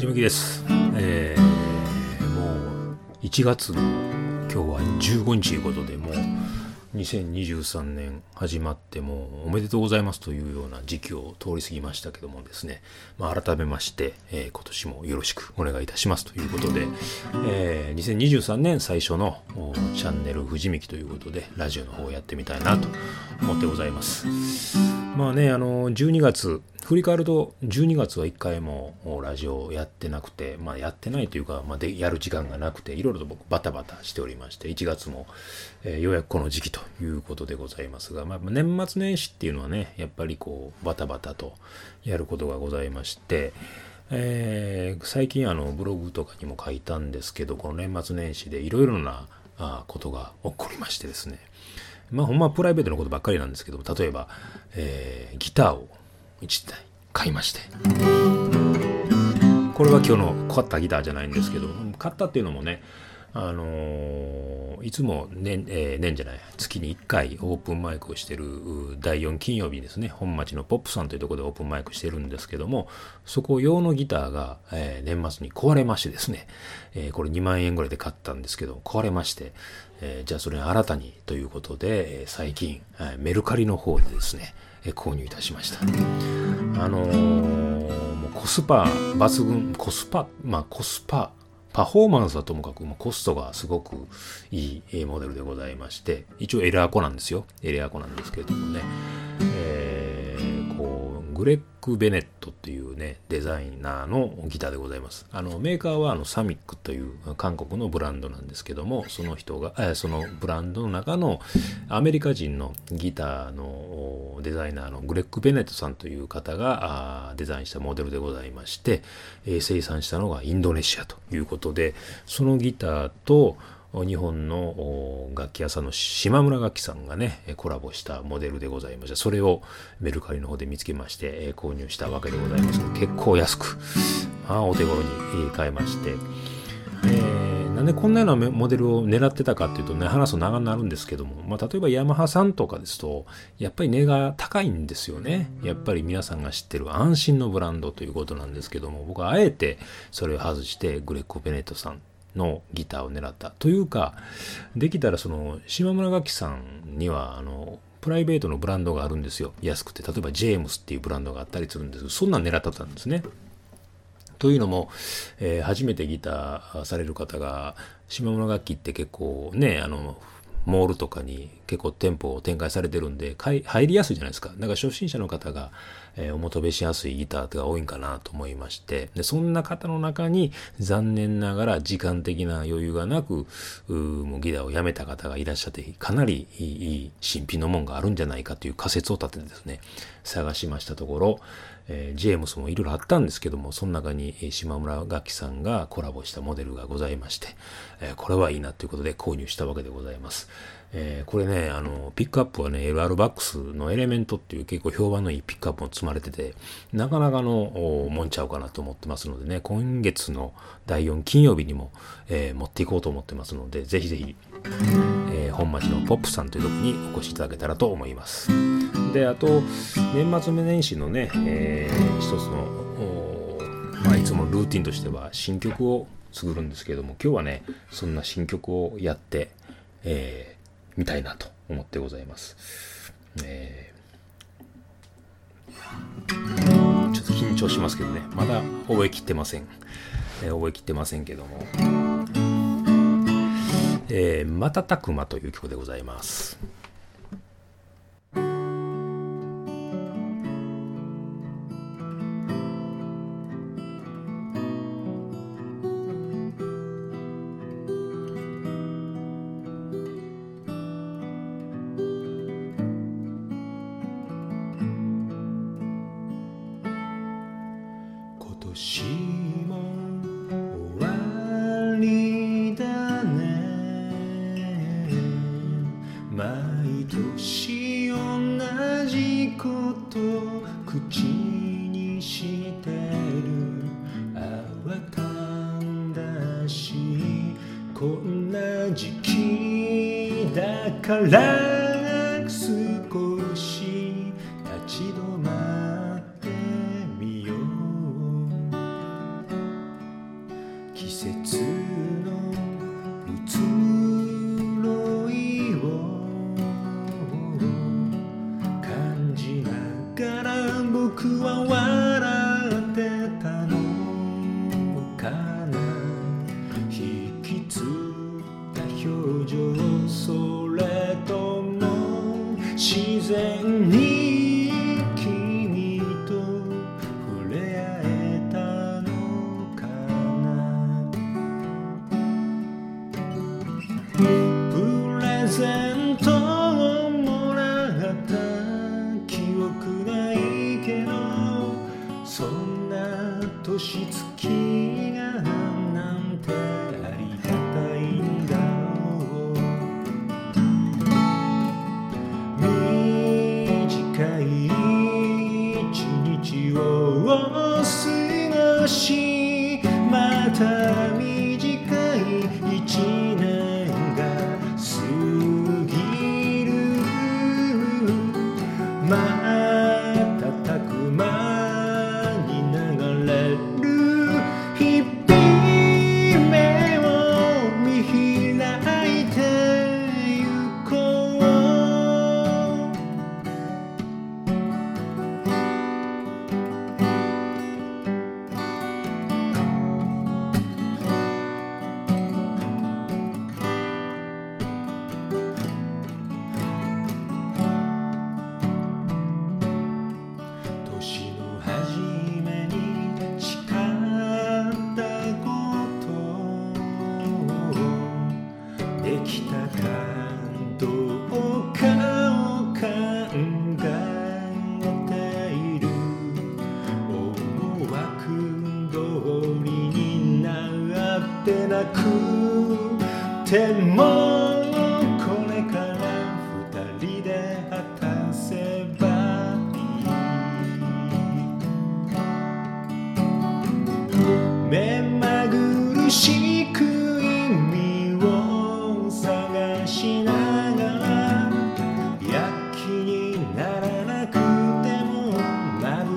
藤巻です。えー、もう1月の今日は15日ということで、もう2023年始まってもうおめでとうございますというような時期を通り過ぎましたけどもですね、まあ、改めまして、えー今年もよろしくお願いいたしますということで、えー2023年最初のチャンネル藤巻ということで、ラジオの方をやってみたいなと思ってございます。まあね、あの、12月、振り返ると、12月は1回もラジオやってなくて、まあやってないというか、まあで、やる時間がなくて、いろいろと僕バタバタしておりまして、1月も、えーようやくこの時期ということでございますが、まあ年末年始っていうのはね、やっぱりこう、バタバタとやることがございまして、えー最近あのブログとかにも書いたんですけど、この年末年始でいろいろなあことが起こりましてですね、まあほんまプライベートのことばっかりなんですけど、例えば、えーギターを1台買いまして、これは今日の買ったギターじゃないんですけど、買ったっていうのもね、あのーいつも年、えー年じゃない、月に1回オープンマイクをしてる第4金曜日ですね、本町のポップさんというところでオープンマイクしてるんですけども、そこ用のギターが、えー年末に壊れましてですね、えーこれ2万円ぐらいで買ったんですけど、壊れまして、えーじゃあそれ新たにということで、え最近、はいメルカリの方でですね、えー購入いたしました。あのもうコスパ抜群、コスパ、まあコスパ、パフォーマンスはともかくもコストがすごくいいモデルでございまして、一応エレアコなんですよ。エレアコなんですけれどもね、えー、グレッグ・ベネットっていうね、デザイナーのギターでございます。あの、メーカーはあのサミックという韓国のブランドなんですけども、その人が、えそのブランドの中のアメリカ人のギターのデザイナーのグレッグ・ベネットさんという方があデザインしたモデルでございまして、え生産したのがインドネシアということで、そのギターと日本の楽器屋さんの島村楽器さんがね、コラボしたモデルでございまして、それをメルカリの方で見つけまして、購入したわけでございます、結構安く、まあ、お手頃に買いまして、えーなんでこんなようなモデルを狙ってたかっていうとね、話すと長くなるんですけども、まあ、例えばヤマハさんとかですと、やっぱり値が高いんですよね。やっぱり皆さんが知ってる安心のブランドということなんですけども、僕はあえてそれを外してグレッコ・ベネットさんのギターを狙った。というか、できたらその、島村楽器さんには、あの、プライベートのブランドがあるんですよ。安くて。例えば、ジェームスっていうブランドがあったりするんですけど、そんなん狙ってたんですね。というのも、えー初めてギターされる方が、島村楽器って結構ね、あの、モールとかに結構店舗を展開されてるんで、入りやすいじゃないですか。だから初心者の方が、えーお求めしやすいギターが多いんかなと思いまして、で、そんな方の中に残念ながら時間的な余裕がなく、うもうギターをやめた方がいらっしゃって、かなりいい新品のもんがあるんじゃないかという仮説を立ててですね、探しましたところ、えージェームスもいろいろあったんですけども、その中に島村楽器さんがコラボしたモデルがございまして、えーこれはいいなということで購入したわけでございます。えーこれね、あの、ピックアップはね、LR バックスのエレメントっていう結構評判のいいピックアップも積まれてて、なかなかのもんちゃうかなと思ってますのでね、今月の第4金曜日にも、えー持っていこうと思ってますので、ぜひぜひ、えー本町のポップさんというところにお越しいただけたらと思います。で、あと、年末年始のね、えー一つの、まあ、いつもルーティンとしては新曲を作るんですけども、今日はね、そんな新曲をやって、えーみたいなと思ってございます。えーちょっと緊張しますけどね、まだ覚えきってません。えー覚えきってませんけども。えー、瞬く間という曲でございます。今年も終わりだね毎年同じこと口にしてる。あわかんだしこんな時期だから。自然に君と触れ合えたのかな？プレゼントをもらった記憶ないけどそんな年月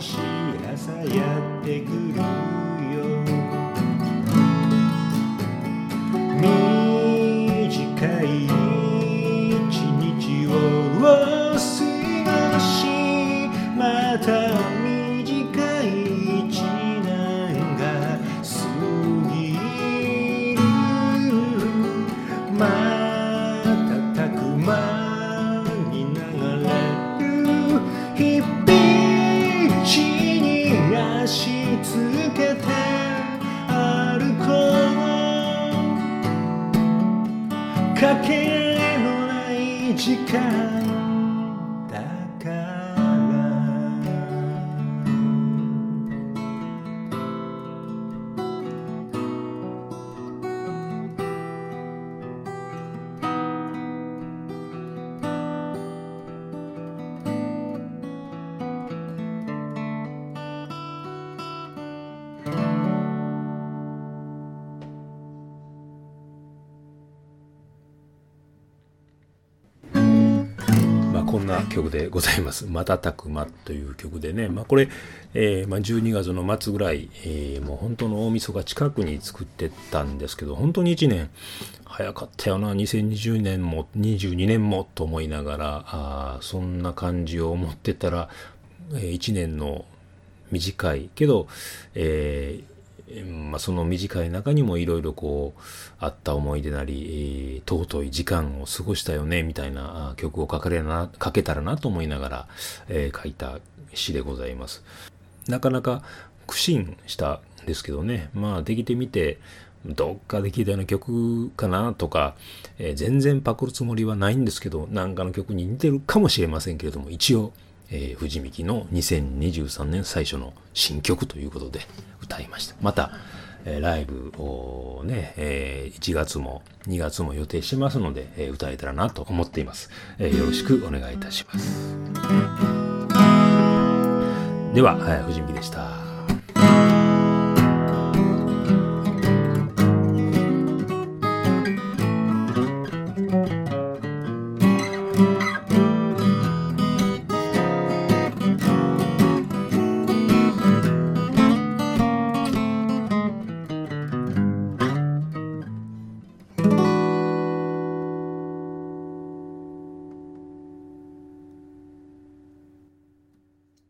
しい朝やってくる。な曲でございます「瞬く間」という曲でね、まあ、これ、えーまあ、12月の末ぐらい、えーもう本当の大晦日近くに作ってたんですけど本当に1年早かったよな。2020年も22年もと思いながらあそんな感じを思ってたら、え1年の短いけど、えーまあ、その短い中にもいろいろこうあった思い出なり、えー尊い時間を過ごしたよねみたいな曲を書かれな書けたらなと思いながら、えー書いた詩でございます。なかなか苦心したんですけどねまあできてみてどっかで聴いたような曲かなとか、えー全然パクるつもりはないんですけどなんかの曲に似てるかもしれませんけれども一応、えー、藤幹の2023年最初の新曲ということで歌いました。また、えー、ライブをね、えー、1月も2月も予定してますので、えー、歌えたらなと思っています、えー。よろしくお願いいたします。では、え、藤幹でした。